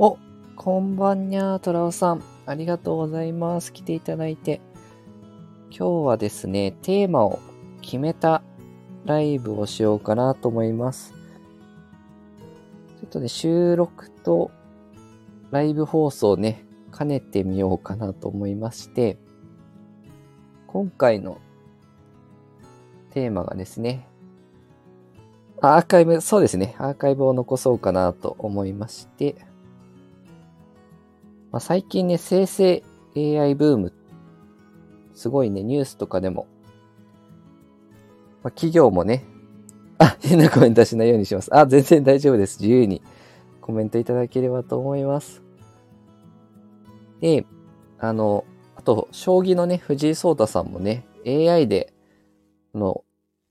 おこんばんにゃー、トラオさん。ありがとうございます。来ていただいて。今日はですね、テーマを決めたライブをしようかなと思います。ちょっとね、収録とライブ放送ね、兼ねてみようかなと思いまして、今回のテーマがですね、アーカイブ、そうですね、アーカイブを残そうかなと思いまして、まあ、最近ね、生成 AI ブーム、すごいね、ニュースとかでも、まあ、企業もね、あ、変なコメントしないようにします。あ、全然大丈夫です。自由にコメントいただければと思います。で、あの、あと、将棋のね、藤井聡太さんもね、AI で、の、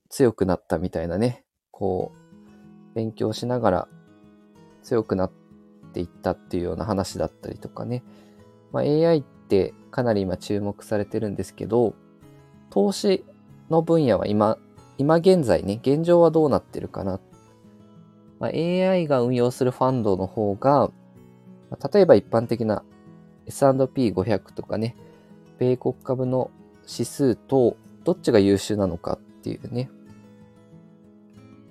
強くなったみたいなね、こう、勉強しながら強くなっていったっていうような話だったりとかね。まあ、AI ってかなり今注目されてるんですけど、投資の分野は今、今現在ね、現状はどうなってるかな。まあ、AI が運用するファンドの方が、ま、例えば一般的な S&P500 とかね、米国株の指数とどっちが優秀なのかっていうね、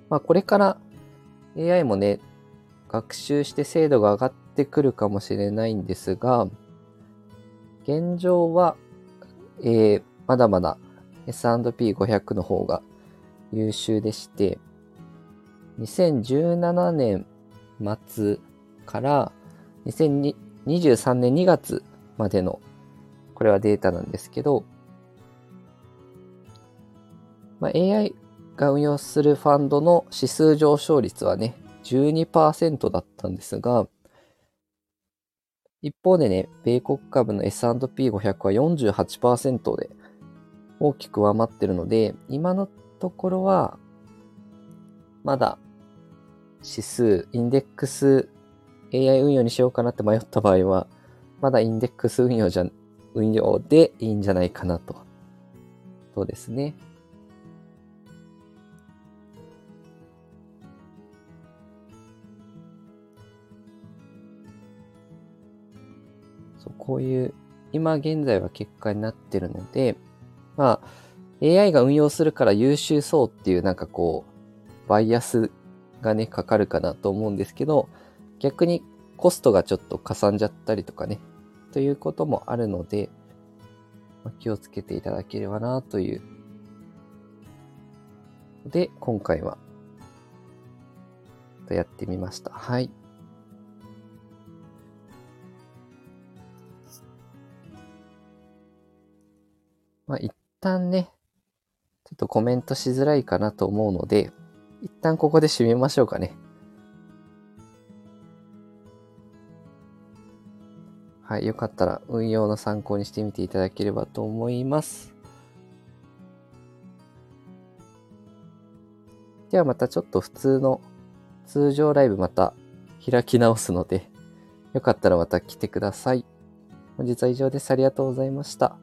まあこれから AI もね、学習して精度が上がってくるかもしれないんですが、現状は、えー、まだまだ S&P500 の方が優秀でして、2017年末から2023年2月までの、これはデータなんですけど、まあ、AI が運用するファンドの指数上昇率はね、12%だったんですが、一方でね、米国株の S&P500 は48%で大きく上回ってるので、今のところは、まだ指数、インデックス AI 運用にしようかなって迷った場合は、まだインデックス運用じゃ、運用でいいんじゃないかなと。そうですね。そうこういう、今現在は結果になってるので、まあ、AI が運用するから優秀そうっていうなんかこう、バイアスがね、かかるかなと思うんですけど、逆にコストがちょっとかさんじゃったりとかね、ということもあるので、ま気をつけていただければなという。で、今回は、やってみました。はい。まあ、一旦ね、ちょっとコメントしづらいかなと思うので、一旦ここで締めましょうかね。はい、よかったら運用の参考にしてみていただければと思います。ではまたちょっと普通の通常ライブまた開き直すので、よかったらまた来てください。本日は以上です。ありがとうございました。